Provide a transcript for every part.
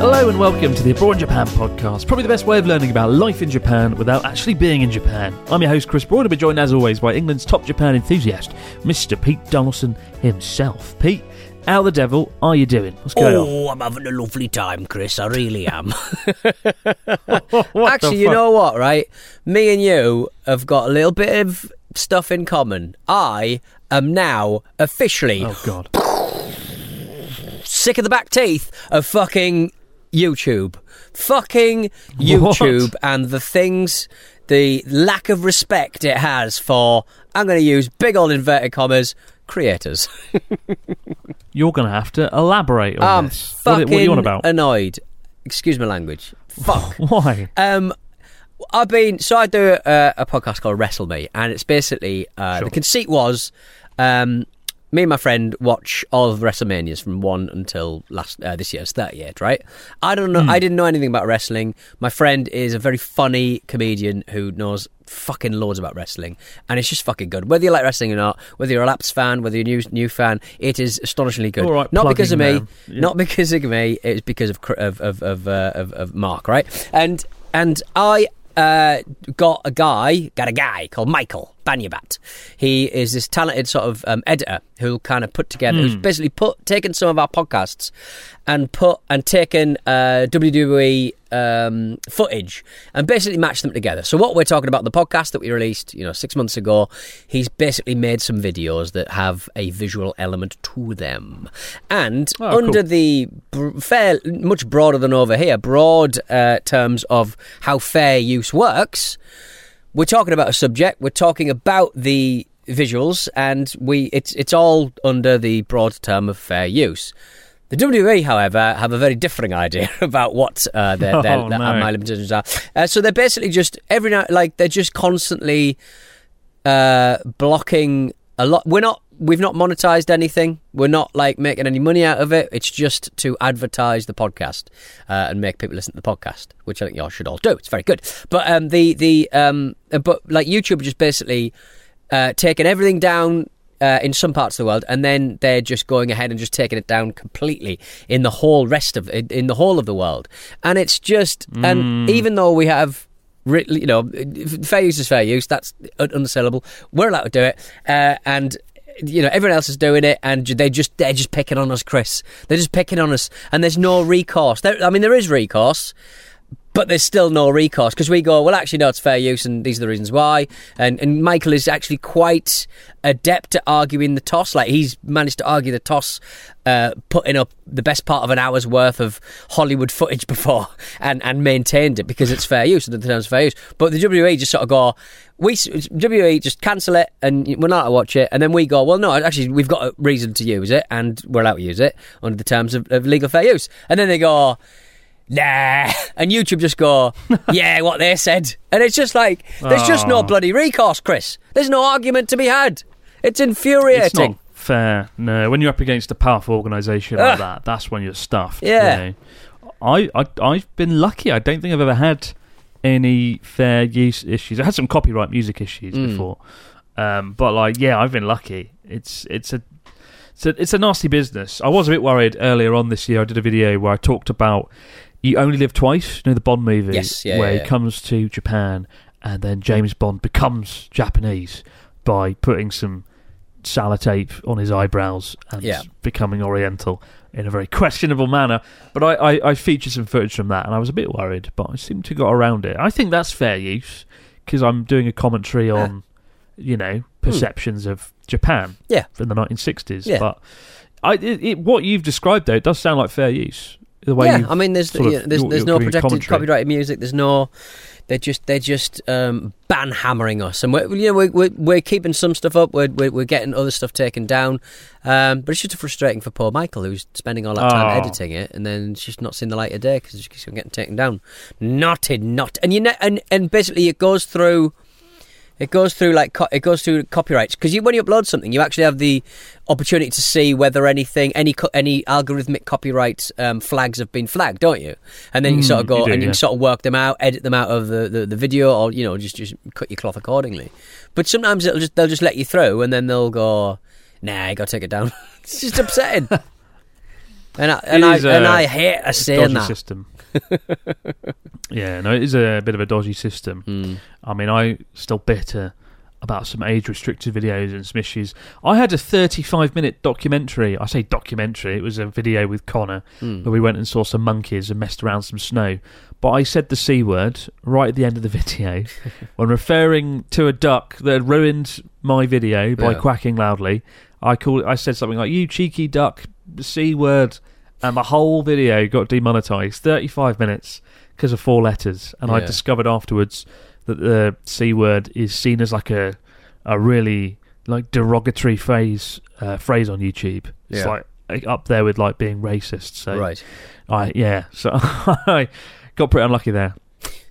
Hello and welcome to the Abroad in Japan podcast. Probably the best way of learning about life in Japan without actually being in Japan. I'm your host Chris Broad and be joined as always by England's top Japan enthusiast, Mr. Pete Donaldson himself. Pete, how the devil are you doing? What's going on? Oh, I'm having a lovely time, Chris. I really am. Actually, you know what, right? Me and you have got a little bit of stuff in common. I am now officially Oh god. sick of the back teeth of fucking YouTube. Fucking YouTube and the things, the lack of respect it has for, I'm going to use big old inverted commas, creators. You're gonna have to elaborate on I'm this. What, fucking what are you on about? annoyed. Excuse my language. Fuck. Why? Um, I've been so I do a, a podcast called Wrestle Me, and it's basically uh, Sure. the conceit was, um, me and my friend watch all of the WrestleManias from one until last uh, this year's 38th, right? I don't know. I didn't know anything about wrestling. My friend is a very funny comedian who knows fucking loads about wrestling, and it's just fucking good. Whether you like wrestling or not, whether you're a Laps fan, whether you're a new new fan, it is astonishingly good. All right, not because of me. Yeah. not because of me. It's because of of of of, uh, of, of Mark, right? And and I uh, got a guy, got a guy called Michael Banyabat. He is this talented sort of um, editor who kind of put together, who's basically put taken some of our podcasts and put and taken uh, WWE um, footage and basically matched them together. So what we're talking about, the podcast that we released, you know, six months ago, he's basically made some videos that have a visual element to them, and Oh, cool. under the br- fair, much broader than over here, broad uh, terms of how fair use works. We're talking about a subject. We're talking about the visuals, and we it's it's all under the broad term of fair use. The WWE, however, have a very differing idea about what uh, their, their, Oh, their no. my limitations are. Uh, so they're basically just every night, like they're just constantly uh, blocking a lot. We're not. We've not monetized anything. We're not like making any money out of it. It's just to advertise the podcast uh, and make people listen to the podcast, which I think y'all should all do. It's very good. But um, the the um, uh, but like YouTube just basically uh, taking everything down. Uh, in some parts of the world, and then they're just going ahead and just taking it down completely in the whole rest of in, in the whole of the world, and it's just and even though we have you know, fair use is fair use. That's un- unassailable. We're allowed to do it, uh, and you know everyone else is doing it, and they just they're just picking on us, Chris. They're just picking on us, and there's no recourse. There, I mean, there is recourse. But there's still no recourse because we go, well, actually, no, it's fair use, and these are the reasons why. And, and Michael is actually quite adept at arguing the toss. Like, he's managed to argue the toss, uh, putting up the best part of an hour's worth of Hollywood footage before and, and maintained it because it's fair use, the terms of fair use. But the WWE just sort of go, we WWE just cancel it and we're not allowed to watch it, and then we go, well, no, actually, we've got a reason to use it, and we're allowed to use it under the terms of, of legal fair use. And then they go, nah. And YouTube just go, yeah, what they said. And it's just like, there's just no Oh. bloody recourse, Chris. There's no argument to be had. It's infuriating. It's not fair. No, when you're up against a powerful organisation like Ugh. that, that's when you're stuffed. Yeah. you know. I, I I've been lucky. I don't think I've ever had any fair use issues. I had some copyright music issues Mm. before, um, but like yeah, I've been lucky. It's it's a So it's a nasty business. I was a bit worried earlier on this year. I did a video where I talked about You Only Live Twice, you know, the Bond movie, Yes, yeah, where yeah, he comes to Japan and then James Bond becomes Japanese by putting some sellotape on his eyebrows and Yeah. becoming Oriental in a very questionable manner. But I, I, I featured some footage from that and I was a bit worried, but I seem to got around it. I think that's fair use because I'm doing a commentary ah. on, you know, perceptions of Japan. Yeah. in the 1960s. Yeah. But I, it, it, what you've described, though, it does sound like fair use. The way yeah, I mean, there's sort of- you know, there's, you're- there's you're no protected commentary. copyrighted music. There's no. They're just they're just um, ban hammering us, and we're you know we're, we're, we're keeping some stuff up. We're, we're we're getting other stuff taken down, um, but it's just frustrating for poor Michael who's spending all that time Oh. editing it, and then it's just not seeing the light of day because it's just getting taken down. Not in not, and you know, and and basically it goes through. It goes through like co- it goes through copyrights because you, when you upload something, you actually have the opportunity to see whether anything, any co- any algorithmic copyright um, flags have been flagged, don't you? And then you Mm, sort of go you do, and you yeah. can sort of work them out, edit them out of the, the, the video, or you know just just cut your cloth accordingly. But sometimes it'll just they'll just let you through, and then they'll go, "Nah, you got to take it down." it's just upsetting. and I and I is, and uh, I hate us saying that. system. yeah, no, it is a bit of a dodgy system. Mm. I mean, I still bitter about some age-restricted videos and some issues. I had a 35-minute documentary. I say documentary; it was a video with Connor Mm. where we went and saw some monkeys and messed around some snow. But I said the c word right at the end of the video when referring to a duck that had ruined my video by Yeah. quacking loudly. I called. I said something like "you cheeky duck," the c word, and the whole video got demonetized. Thirty-five minutes because of four letters, and I Yeah. discovered afterwards that the c word is seen as like a a really like derogatory phrase uh, phrase on YouTube. It's Yeah. like like, up there with like being racist. So Right. I yeah, so I got pretty unlucky there.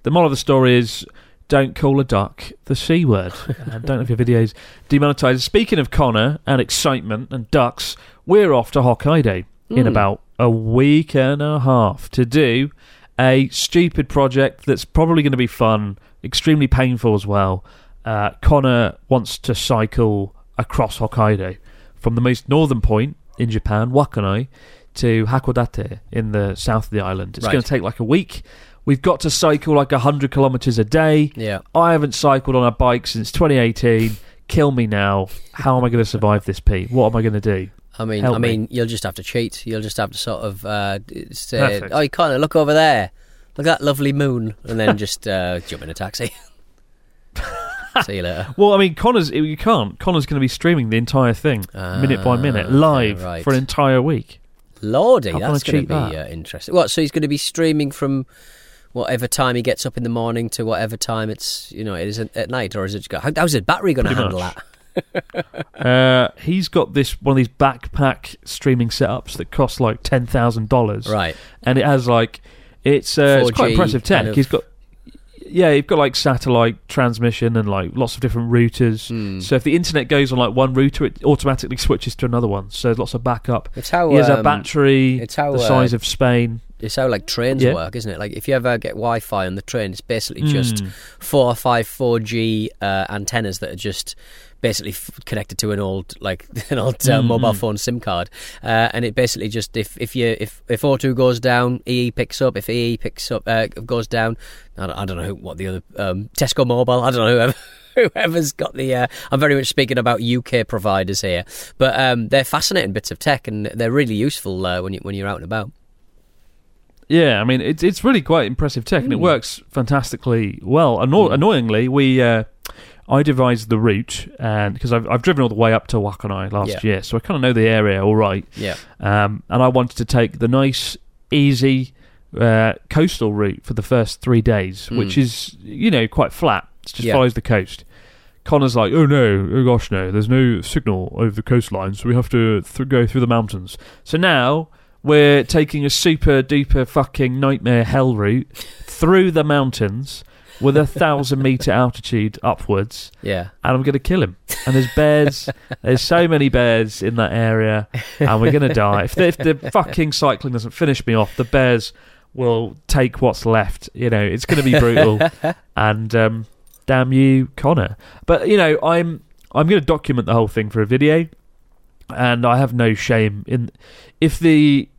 The moral of the story is don't call a duck the c word, and don't have your videos demonetized. Speaking of Connor and excitement and ducks, we're off to Hokkaido in Mm. about a week and a half to do a stupid project that's probably going to be fun, extremely painful as well. Uh, Connor wants to cycle across Hokkaido from the most northern point in Japan, Wakkanai, to Hakodate in the south of the island. It's Right. going to take like a week. We've got to cycle like 100 kilometres a day. Yeah. I haven't cycled on a bike since 2018. Kill me now. How am I going to survive this, Pete? What am I going to do? I mean, Help I me. mean, you'll just have to cheat. You'll just have to sort of uh, say, Perfect. "Oh, you can't look over there. Look at that lovely moon," and then just uh, jump in a taxi. See you later. Well, I mean, Connor's you can't. Connor's going to be streaming the entire thing, minute by minute, Ah, live right. for an entire week. Lordy, How that's going to be uh, interesting. What? So he's going to be streaming from whatever time he gets up in the morning to whatever time it's you know it is at, night, or is it? How, how's his battery going to handle much. that? Uh, he's got this one of these backpack streaming setups that cost like ten thousand dollars, Right. and it has like it's uh, it's quite impressive tech. kind of- He's got yeah, you've got like satellite transmission and like lots of different routers. Hmm. So if the internet goes on like one router, it automatically switches to another one. So there's lots of backup. It's how he has a um, battery it's how, the uh, size of Spain. It's how like trains Yeah. work, isn't it? Like if you ever get Wi-Fi on the train, it's basically Hmm. just four or five 4G uh, antennas that are just basically f- connected to an old like an old uh, Mm, mobile mm. phone SIM card, uh, and it basically just if if you if if O2 goes down, EE picks up. If EE picks up uh, goes down, I don't, I don't know who, what the other um, Tesco Mobile. I don't know whoever. Whoever's got the, uh, I'm very much speaking about UK providers here, but um, they're fascinating bits of tech and they're really useful uh, when you when you're out and about. Yeah, I mean it's it's really quite impressive tech, and it Mm. works fantastically well. Anno- Annoyingly, we uh, I devised the route, and because I've I've driven all the way up to Wakkanai last Yeah. year, so I kind of know the area all right. Yeah. Um, and I wanted to take the nice, easy uh, coastal route for the first three days, which Mm. is you know quite flat. It just Yeah. follows the coast. Connor's like, oh no, oh gosh no, there's no signal over the coastline, so we have to th- go through the mountains. So now we're taking a super duper fucking nightmare hell route through the mountains with a thousand meter altitude upwards, Yeah. and I'm going to kill him. And there's bears. there's so many bears in that area, and we're going to die. If the, if the fucking cycling doesn't finish me off, the bears will take what's left. You know, it's going to be brutal. and um, damn you, Connor. But you know, I'm I'm going to document the whole thing for a video. and I have no shame in if the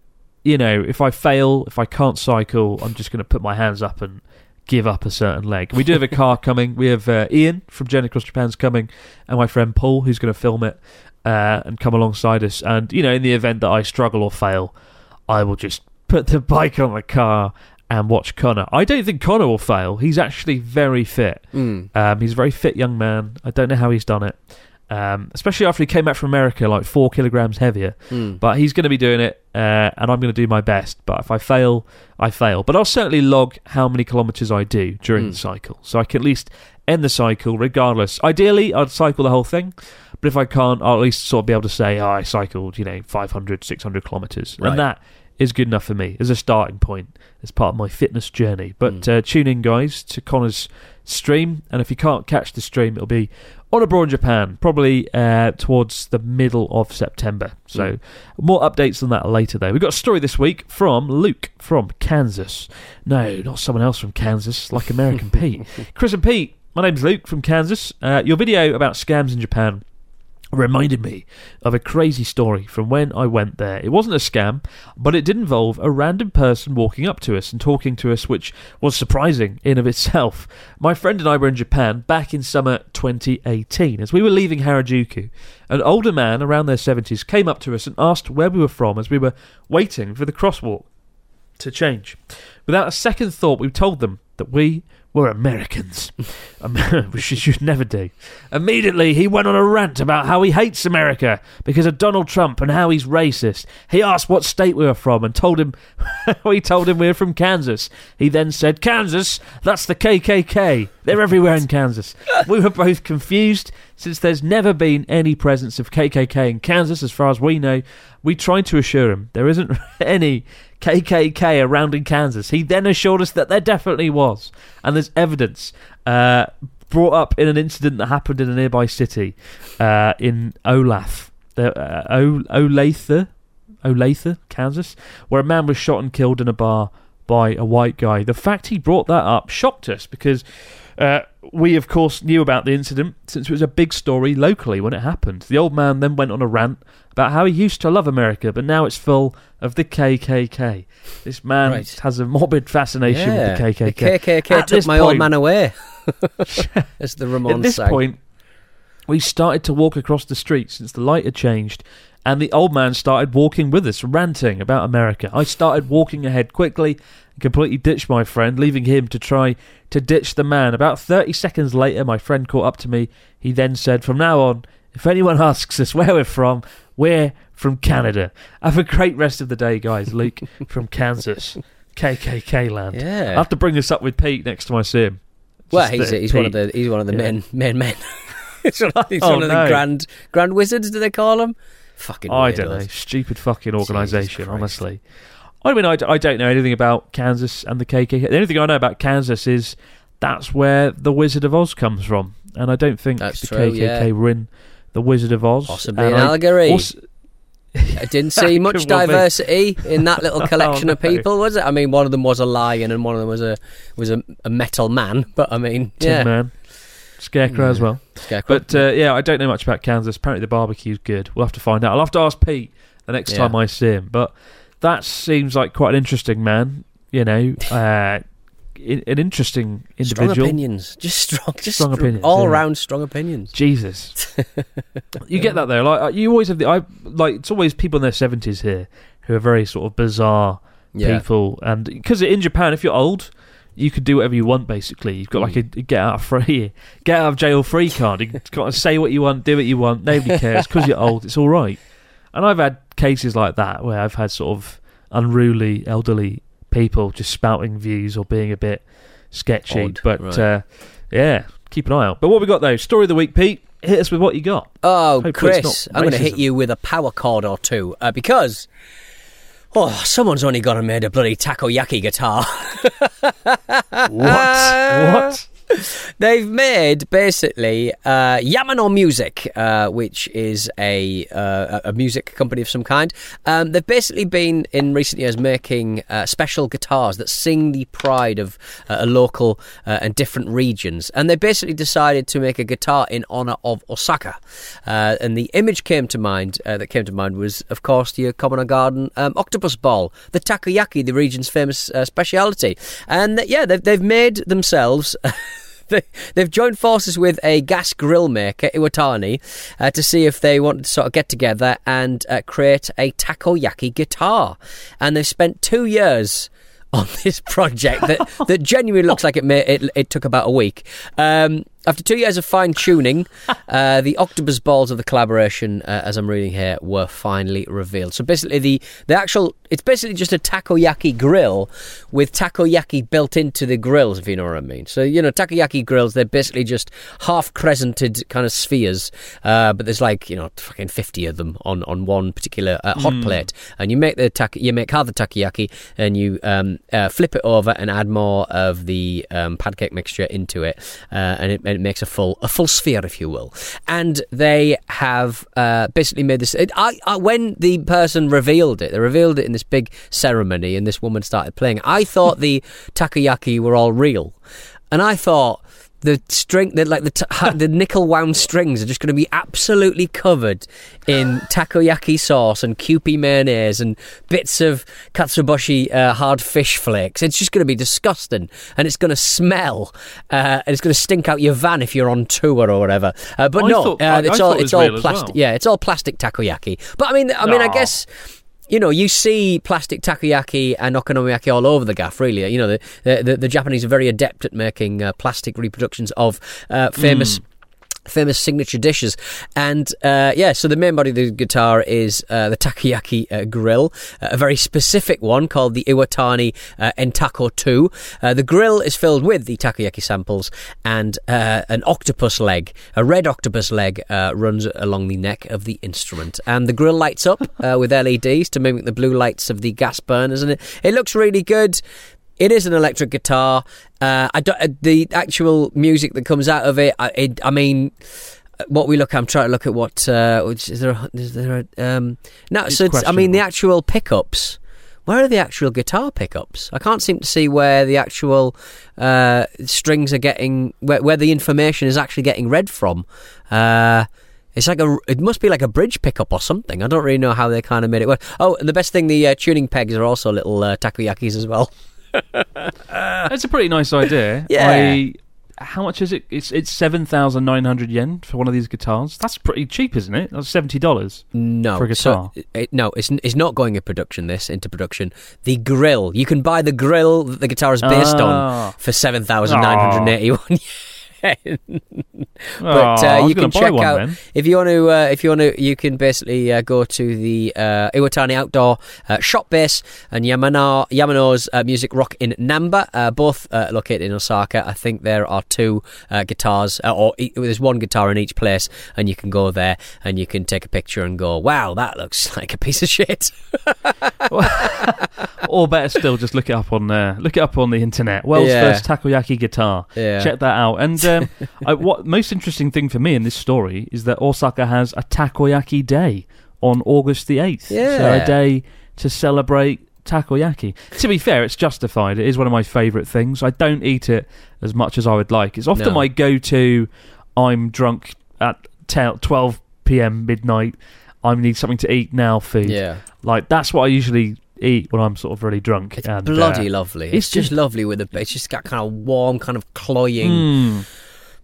you know if I fail, if I can't cycle, I'm just going to put my hands up and give up a certain leg. We do have a car coming. We have uh, Ian from Journey Across Japan's coming, and my friend Paul who's going to film it uh, and come alongside us. And you know, in the event that I struggle or fail, I will just put the bike on the car and watch Connor. I don't think Connor will fail. He's actually very fit. Mm. Um, he's a very fit young man. I don't know how he's done it. Um, especially after he came back from America, like four kilograms heavier. Mm. But he's going to be doing it, uh, and I'm going to do my best. But if I fail, I fail. But I'll certainly log how many kilometres I do during Mm. the cycle, so I can at least end the cycle regardless. Ideally, I'd cycle the whole thing, but if I can't, I'll at least sort of be able to say, oh, I cycled, you know, 500, 600 kilometres, Right. and that is good enough for me as a starting point as part of my fitness journey. But Mm. uh, tune in, guys, to Connor's stream, and if you can't catch the stream, it'll be on abroad in Japan, probably uh, towards the middle of September. So Mm. more updates on that later. Though we've got a story this week from Luke from Kansas. No, not someone else from Kansas, like American Pete. Chris and Pete. My name's Luke from Kansas. Uh, your video about scams in Japan reminded me of a crazy story from when I went there. It wasn't a scam, but it did involve a random person walking up to us and talking to us, which was surprising in of itself. My friend and I were in Japan back in summer 2018. As we were leaving Harajuku, an older man around their 70s came up to us and asked where we were from as we were waiting for the crosswalk to change. Without a second thought, we told them that we were Americans, which you should never do. Immediately, he went on a rant about how he hates America because of Donald Trump and how he's racist. He asked what state we were from and told him we told him we were from Kansas. He then said, "Kansas, that's the KKK. They're everywhere in Kansas." We were both confused since there's never been any presence of KKK in Kansas, as far as we know. We tried to assure him there isn't any KKK around in Kansas. He then assured us that there definitely was, and there's evidence uh, brought up in an incident that happened in a nearby city uh, in Olaf, the, uh, o- Olathe, Olathe, Kansas, where a man was shot and killed in a bar by a white guy. The fact he brought that up shocked us because uh, we, of course, knew about the incident since it was a big story locally when it happened. The old man then went on a rant about how he used to love America, but now it's full of the KKK. This man Right. has a morbid fascination with the KKK. The KKK At took my old man away. As the Ramones At this sang. point, we started to walk across the street since the light had changed, and the old man started walking with us, ranting about America. I started walking ahead quickly completely ditched my friend, leaving him to try to ditch the man. About 30 seconds later, my friend caught up to me. He then said, From now on, if anyone asks us where we're from, we're from Canada. Have a great rest of the day, guys. Luke from Kansas. KKK land. Yeah. I have to bring this up with Pete next time I see him. Well, Just he's, he's one of the he's one of the Yeah. main main men. he's one of, he's Oh, one of the grand grand wizards. Do they call him? Fucking. I don't know. Stupid fucking organisation, honestly. I mean, I, I don't know anything about Kansas and the KKK. The only thing I know about Kansas is that's where the Wizard of Oz comes from. And I don't think That's the true, KKK yeah. were in the Wizard of Oz. Possibly And an I allegory. also- I didn't see much be. diversity in that little collection Oh, of no. people, was it? I mean, one of them was a lion and one of them was a was a, a metal man. But I mean, Tin yeah, Man. Scarecrow as well. Scarecrow. But uh, yeah, I don't know much about Kansas. Apparently, the barbecue's good. We'll have to find out. I'll have to ask Pete the next Yeah. time I see him. But that seems like quite an interesting man. You know, uh, an interesting individual. strong opinions, just strong, just Strong str- opinions, all yeah. round strong opinions. Jesus, you get that though. Like uh, you always have the I like it's always people in their seventies here who are very sort of bizarre Yeah. people, and because in Japan, if you're old, you can do whatever you want. Basically, you've got like a, a get out of free, get out of jail free card. You can of say what you want, do what you want. Nobody cares because you're old. It's all right. And I've had cases like that where I've had sort of unruly elderly people just spouting views or being a bit sketchy. Odd, but right. uh, yeah, keep an eye out. But what we got though? Story of the week, Pete. Hit us with what you got. Oh, Hopefully Chris, I'm going to hit you with a power chord or two uh, because. Oh, someone's only gone and made a bloody takoyaki guitar. What? what? They've made basically uh, Yamano Music, uh, which is a uh, a music company of some kind. Um, they've basically been in recent years making uh, special guitars that sing the pride of uh, a local uh, and different regions, and they basically decided to make a guitar in honor of Osaka. And the image came to mind that came to mind was, of course, the Common Garden um, octopus ball, the takoyaki, the region's famous speciality. And yeah, they've, they've made themselves. they, they've joined forces with a gas grill maker, Iwatani, uh, to see if they want to sort of get together and uh, create a takoyaki guitar. And they've spent two years on this project that, that genuinely looks like it, may, it it took about a week. Um, after two years of fine tuning, uh, the octopus balls of the collaboration, uh, as I'm reading here, were finally revealed. So basically, the the actual it's basically just a takoyaki grill with takoyaki built into the grills, if you know what I mean. So you know, takoyaki grills they're basically just half crescented kind of spheres, uh, but there's like you know fucking fifty of them on on one particular uh, hot plate, and you make the tak- you make half the takoyaki and you um, uh, flip it over and add more of the um, pancake mixture into it, uh, and it, it makes a full a full sphere, if you will. And they have uh, basically made this. It, I, I, when the person revealed it, they revealed it in this big ceremony, and this woman started playing. I thought the takoyaki were all real, and I thought the string, the, like the t- the nickel wound strings, are just going to be absolutely covered in takoyaki sauce and Kewpie mayonnaise and bits of katsuobushi uh, hard fish flakes. It's just going to be disgusting, and it's going to smell, uh, and it's going to stink out your van if you're on tour or whatever. Uh, but I no, thought- uh, I- I it's thought all it's all plastic. well. Yeah, it's all plastic takoyaki. But I mean, I mean, I guess you know, you see plastic takoyaki and okonomiyaki all over the gaff. Really, you know, the the, the, Japanese are very adept at making uh, plastic reproductions of uh, famous. Famous signature dishes, and uh, yeah, so the main body of the guitar is uh, the takoyaki uh, grill, uh, a very specific one called the Iwatani uh, Entako 2. Uh, the grill is filled with the takoyaki samples, and an octopus leg, a red octopus leg, runs along the neck of the instrument. And the grill lights up with LEDs to mimic the blue lights of the gas burners, and it, it looks really good. It is an electric guitar. Uh, I don't, uh, the actual music that comes out of it. I, it, I mean, what we look. I'm trying to look at what. Uh, which, is there? A, is there? A, um, no. It's so it's, I mean, the actual pickups. Where are the actual guitar pickups? I can't seem to see where the actual uh, strings are getting. Where, where the information is actually getting read from. Uh, it's like a. It must be like a bridge pickup or something. I don't really know how they kind of made it work. Oh, and the best thing, the uh, tuning pegs are also little uh, takoyakis as well. That's a pretty nice idea. Yeah. I, how much is it? It's it's seven thousand nine hundred yen for one of these guitars. That's pretty cheap, isn't it? That's seventy dollars. No, For a guitar? So, it, no, it's it's not going in production. This into production. The grill. You can buy the grill that the guitar is based Ah. on for seven thousand nine hundred eighty-one. Oh, but uh, you can check one out then. if you want to. Uh, if you want to, you can basically uh, go to the uh, Iwatani Outdoor uh, Shop Base and Yamano Yamano's uh, Music Rock in Namba, uh, both uh, located in Osaka. I think there are two uh, guitars, uh, or e- there's one guitar in each place, and you can go there and you can take a picture and go, "Wow, that looks like a piece of shit." or better still, just look it up on uh, look it up on the internet. World's Yeah. first takoyaki guitar. Yeah. Check that out. And um, I, what most interesting thing for me in this story is that Osaka has a takoyaki day on August the eighth. Yeah, so a day to celebrate takoyaki. To be fair, it's justified. It is one of my favourite things. I don't eat it as much as I would like. It's often No. my go-to. I'm drunk at 10, 12 p.m. midnight. I need something to eat now. Food. yeah, Like that's what I usually eat when I'm sort of really drunk. it's and, bloody uh, lovely. It's, it's just just- lovely with a. It's just got kind of warm, kind of cloying. mm,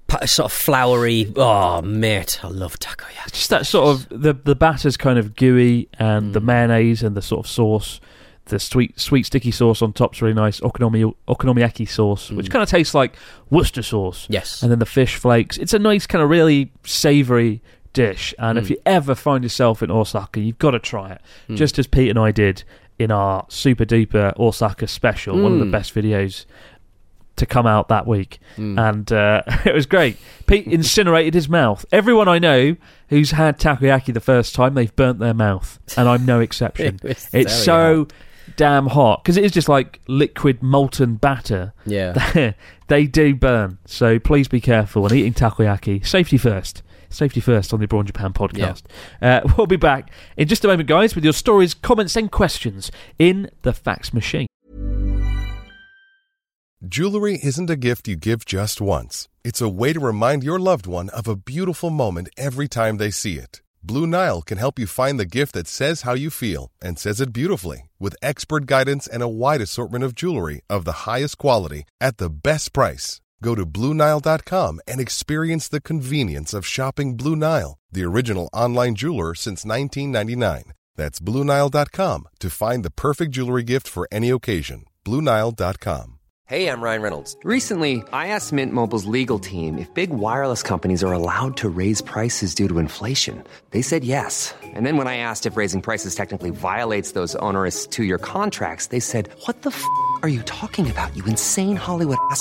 pa- sort of flowery. Oh, mate, I love takoyaki. just that sort of the the batter's kind of gooey and Mm. the mayonnaise and the sort of sauce, the sweet sweet sticky sauce on top's really nice. Okonomi okonomiyaki sauce, which Mm. kind of tastes like Worcester sauce, Yes. and then the fish flakes. It's a nice kind of really savoury dish. And if Mm. you ever find yourself in Osaka, you've got to try it. Mm. Just as Pete and I did in our super duper Osaka special, one of the Mm. best videos to come out that week. Mm. and uh, it was great. Pete incinerated his mouth. Everyone I know who's had takoyaki the first time, they've burnt their mouth, and I'm no exception. It it's so damn hot because it is just like liquid molten batter. Yeah. they do burn. So please be careful when eating takoyaki. Safety first. Safety first on the Abroad Japan podcast. Uh, we'll be back in just a moment, guys, with your stories, comments, and questions in the fax machine. Jewelry isn't a gift you give just once. It's a way to remind your loved one of a beautiful moment every time they see it. Blue Nile can help you find the gift that says how you feel and says it beautifully with expert guidance and a wide assortment of jewelry of the highest quality at the best price. Go to BlueNile.com and experience the convenience of shopping Blue Nile, the original online jeweler since 1999. That's BlueNile.com to find the perfect jewelry gift for any occasion. BlueNile.com. Hey, I'm Ryan Reynolds. Recently, I asked Mint Mobile's legal team if big wireless companies are allowed to raise prices due to inflation. They said yes. And then when I asked if raising prices technically violates those onerous two year contracts, they said, What the f are you talking about, you insane Hollywood ass?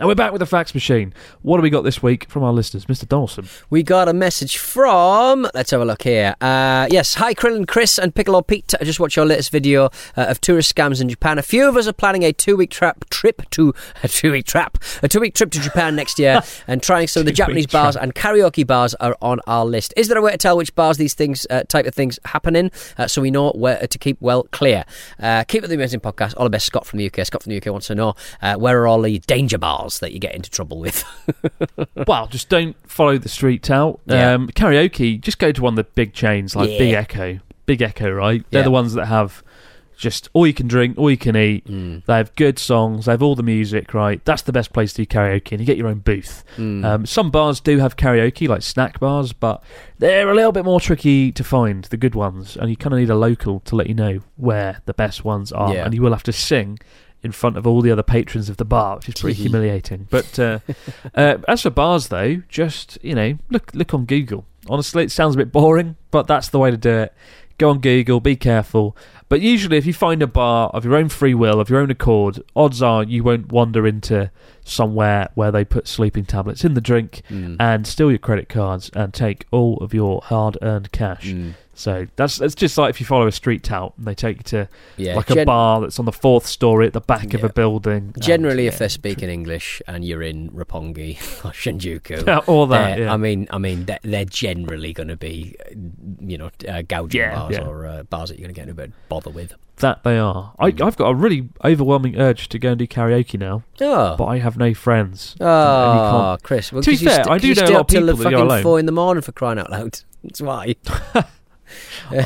And we're back with the fax machine. What have we got this week from our listeners? Mr. Donaldson. We got a message from. Let's have a look here. Uh, yes, hi, Krillin, Chris, and Piccolo Pete. I just watched your latest video uh, of tourist scams in Japan. A few of us are planning a two-week trap trip to a two-week trap, a two-week trip to Japan next year, and trying some of the Japanese bars and karaoke bars are on our list. Is there a way to tell which bars these things, uh, type of things, happen in, uh, so we know where to keep well clear? Uh, keep it the amazing podcast. All the best, Scott from the UK. Scott from the UK wants to know uh, where are all the danger bars that you get into trouble with. well, just don't follow the street out. Yeah. Um, karaoke, just go to one of the big chains like Big Echo. Big Echo, right? They're Yeah. the ones that have just all you can drink, all you can eat. Mm. They have good songs. They have all the music, right? That's the best place to do karaoke, and you get your own booth. Mm. Um, some bars do have karaoke, like snack bars, but they're a little bit more tricky to find. The good ones, and you kind of need a local to let you know where the best ones are, Yeah. and you will have to sing. In front of all the other patrons of the bar, which is pretty humiliating. But uh, uh, as for bars, though, just you know, look look on Google. Honestly, it sounds a bit boring, but that's the way to do it. Go on Google, be careful. But usually, if you find a bar of your own free will, of your own accord, odds are you won't wander into somewhere where they put sleeping tablets in the drink Mm. and steal your credit cards and take all of your hard-earned cash. Mm. So that's that's just like if you follow a street tout and they take you to Yeah, like a gen- bar that's on the fourth story at the back of a building. and, Generally, if yeah, they're speaking English and you're in Roppongi or Shinjuku, all that. Yeah. I mean, I mean, they're, they're generally going to be, uh, you know, uh, gouging Yeah, bars yeah. or uh, bars that you're going to get in a bit bother with. That they are. I, Mm. I've got a really overwhelming urge to go and do karaoke now, Oh, but I have no friends. and you oh, can't- Chris. Well, To be 'cause you fair, st- I do you know a stay lot up of till people that go fucking alone. four in the morning for crying out loud. That's why.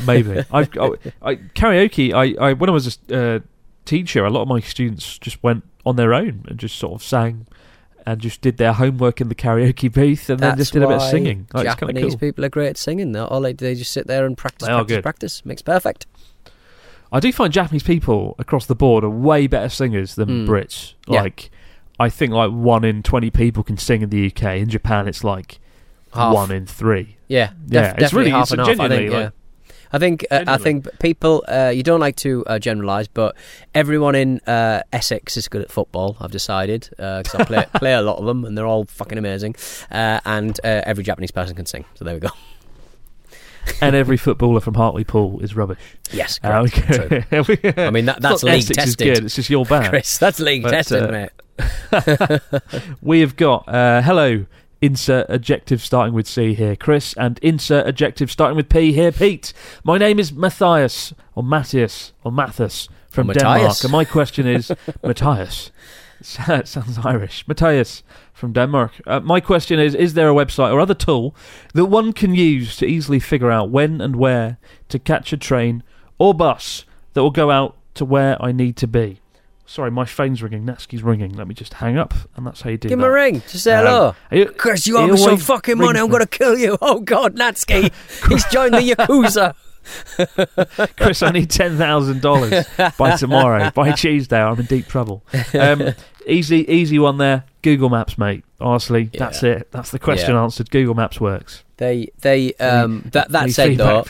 Maybe I've I, I, karaoke. I, I when I was a uh, teacher, a lot of my students just went on their own and just sort of sang and just did their homework in the karaoke booth and then That's just did a bit of why singing. Like, it's kind of Japanese cool. people are great at singing. They're all they, they just sit there and practice, They are practice, good. practice. Makes perfect. I do find Japanese people across the board are way better singers than Mm. Brits. Yeah. Like, I think like one in twenty people can sing in the UK. In Japan, it's like Half. one in three. Yeah, Yeah, def- it's really- half it's and half. I think. Yeah. I think uh, I think people uh, you don't like to uh, generalise, but everyone in uh, Essex is good at football. I've decided because I play play a lot of them, and they're all fucking amazing. Uh, and uh, every Japanese person can sing. So there we go. and every footballer from Hartlepool is rubbish. Yes, Uh, correct. okay. I mean, that- that's league Essex is tested. good. It's just your bad. Chris, that's league But, tested, uh, mate. we have got uh, hello. Insert adjective starting with C here, Chris, and insert adjective starting with P here, Pete. My name is Matthias or Matthias or Mathis from Or Denmark, and my question is Matthias. Sounds Irish. Matthias from Denmark. Uh, my question is: Is there a website or other tool that one can use to easily figure out when and where to catch a train or bus that will go out to where I need to be? Sorry, my phone's ringing. Natsuki's ringing. Let me just hang up, and that's how you do it. Give him a ring. Just say Um, hello. he- Chris, you owe me some fucking money. I'm going to kill you. Oh, God, Natsuki. He's joined the Yakuza. Chris, I need ten thousand dollars by tomorrow. By Tuesday, I'm in deep trouble. Um, easy, easy one there. Google Maps, mate. Honestly, that's it. That's the question Yeah. answered. Google Maps works. They, they, um, that, that said, though,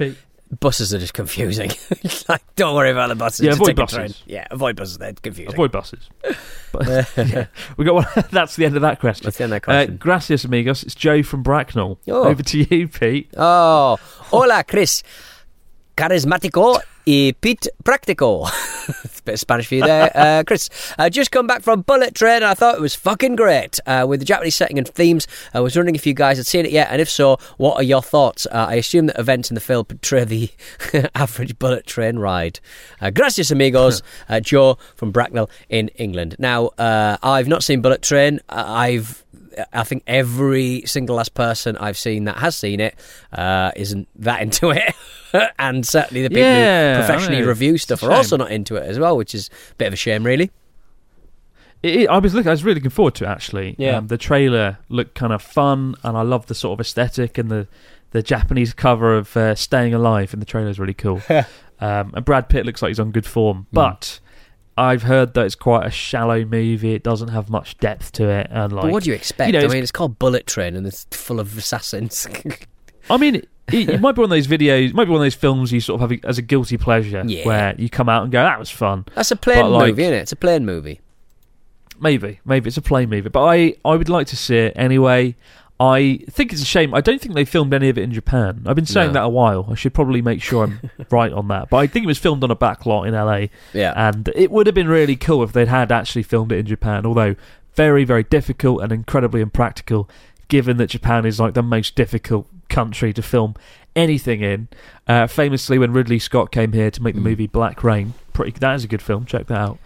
buses are just confusing. like, don't worry about the buses. Yeah, just avoid buses. Yeah, avoid buses. They're confusing. Avoid buses. But, yeah, we got one. That's the end of that question. That's the end of that Uh, question. gracias, amigos. It's Joe from Bracknell. Oh. Over to you, Pete. Oh, hola, Chris. Carismático y Pete Practico. Bit of Spanish for you there, uh, Chris. Uh, just come back from Bullet Train and I thought it was fucking great uh, with the Japanese setting and themes. I was wondering if you guys had seen it yet, and if so, what are your thoughts? Uh, I assume that events in the film portray the average bullet train ride. Uh, gracias, amigos. uh, Joe from Bracknell in England. Now, uh, I've not seen Bullet Train. I've I think every single last person I've seen that has seen it uh, isn't that into it, and certainly the people Yeah, who I professionally review stuff are also not into it as well, which is a bit of a shame, really. It, it- I was looking. I was really looking forward to it. Actually, Yeah. Um, the trailer looked kind of fun, and I love the sort of aesthetic and the the Japanese cover of uh, "Staying Alive" in the trailer is really cool. um, and Brad Pitt looks like he's on good form, Hmm. but I've heard that it's quite a shallow movie. It doesn't have much depth to it, and like, but what do you expect? know, I mean, it's called Bullet Train and it's full of assassins. I mean, it, it might be one of those videos, it might be one of those films you sort of have as a guilty pleasure, Yeah. where you come out and go, "That was fun." That's a plain like- movie, isn't it? It's a plain movie. Maybe, maybe it's a play movie, but I, I would like to see it anyway. I think it's a shame. I don't think they filmed any of it in Japan. I've been saying No. that a while. I should probably make sure I'm right on that. But I think it was filmed on a backlot in LA, Yeah. and it would have been really cool if they'd had actually filmed it in Japan. Although very, very difficult and incredibly impractical, given that Japan is like the most difficult country to film anything in. Uh, famously, when Ridley Scott came here to make the Mm. movie Black Rain, pretty that is a good film. Check that out.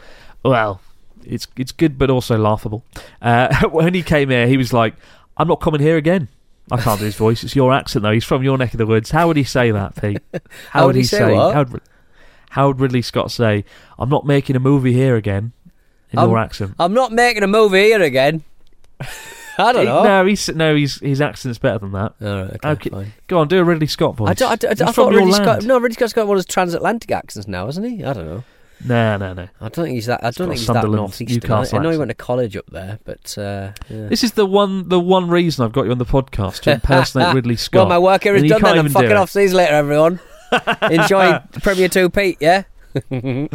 Well, it's it's good, but also laughable. Uh, when he came here, he was like, "I'm not coming here again." I can't do his voice. It's your accent though. He's from your neck of the woods. How would he say that, Pete? How would he say what? How would, how would Ridley Scott say, "I'm not making a movie here again"? In I'm- your accent. I'm not making a movie here again. I don't know. No, he's no, he's his accent's better than that. All right, okay, Okay, fine. Go on, do a Ridley Scott voice. I, don't, I, I, thought Ridley Scott. No, Ridley Scott's got one of his transatlantic accents now, hasn't he? I don't know. No, no, no. I don't think he's that. I don't think he's that northeastern. I, I know he went to college up there, but uh, yeah. This is the one, the one reason I've got you on the podcast to impersonate Ridley Scott. Well, my work here is And done. Then I'm fucking off. See you later, everyone. Enjoy Premier Two, Pete. Yeah.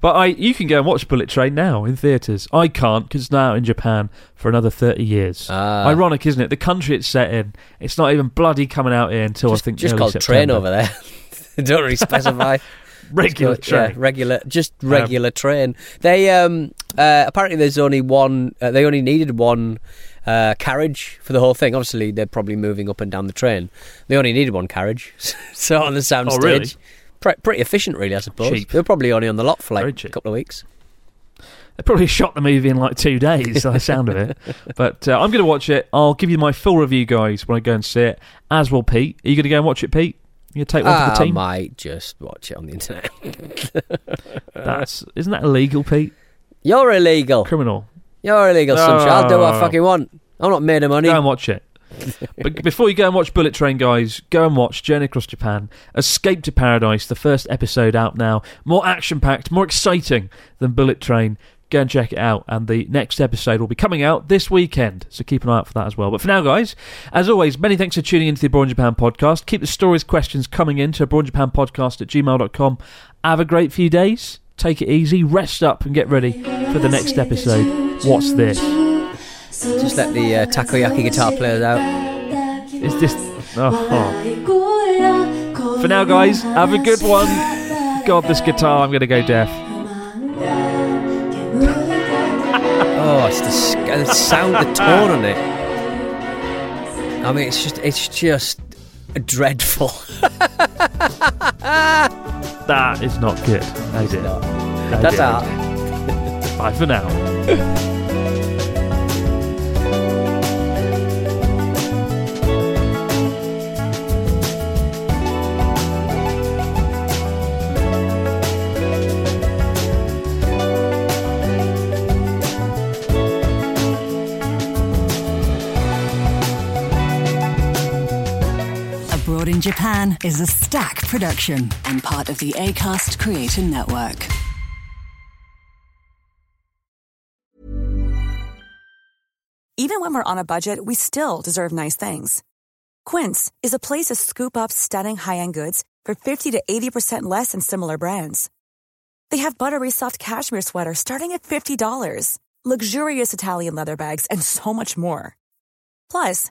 But I, you can go and watch Bullet Train now in theatres. I can't because it's now in Japan for another thirty years. Ah. Ironic, isn't it? The country it's set in, it's not even bloody coming out here until just I think just called September. train over there. Don't really specify. Regular go- yeah, train. regular, just regular train. They um uh, apparently there's only one. Uh, they only needed one uh, carriage for the whole thing. Obviously, they're probably moving up and down the train. They only needed one carriage, so on the sound Oh, really? Pre- pretty efficient, really. I suppose Cheap. they were probably only on the lot for like a couple of weeks. They probably shot the movie in like two days, by the sound of it. But uh, I'm going to watch it. I'll give you my full review, guys, when I go and see it. As will Pete. Are you going to go and watch it, Pete? You take one for the team? might just watch it on the internet. That's isn't that illegal, Pete? You're illegal. Criminal. You're illegal, sunshine. I'll do what I Oh. fucking want. I'm not made of money. Go and watch it. but before you go and watch Bullet Train, guys, go and watch Journey Across Japan, Escape to Paradise, the first episode out now. More action packed, more exciting than Bullet Train. Go and check it out. And the next episode will be coming out this weekend, so keep an eye out for that as well. But for now, guys, as always, many thanks for tuning into the Abroad in Japan podcast. Keep the stories, questions coming in to Abroad in Japan podcast at gmail.com. Have a great few days. Take it easy, rest up, and get ready for the next episode. What's this? Just let the uh, takoyaki guitar players out. Is this. Oh, oh. For now, guys, have a good one. God, this guitar, I'm going to go deaf. Oh, it's the, uh, the sound, the tone on it. I mean, it's just, it's just dreadful. That is not good. I did. I That's out. Bye for now. Japan is a Stak production and part of the ACAST Creator Network. Even when we're on a budget, we still deserve nice things. Quince is a place to scoop up stunning high-end goods for 50 to 80% less than similar brands. They have buttery soft cashmere sweaters starting at $50, luxurious Italian leather bags, and so much more. Plus,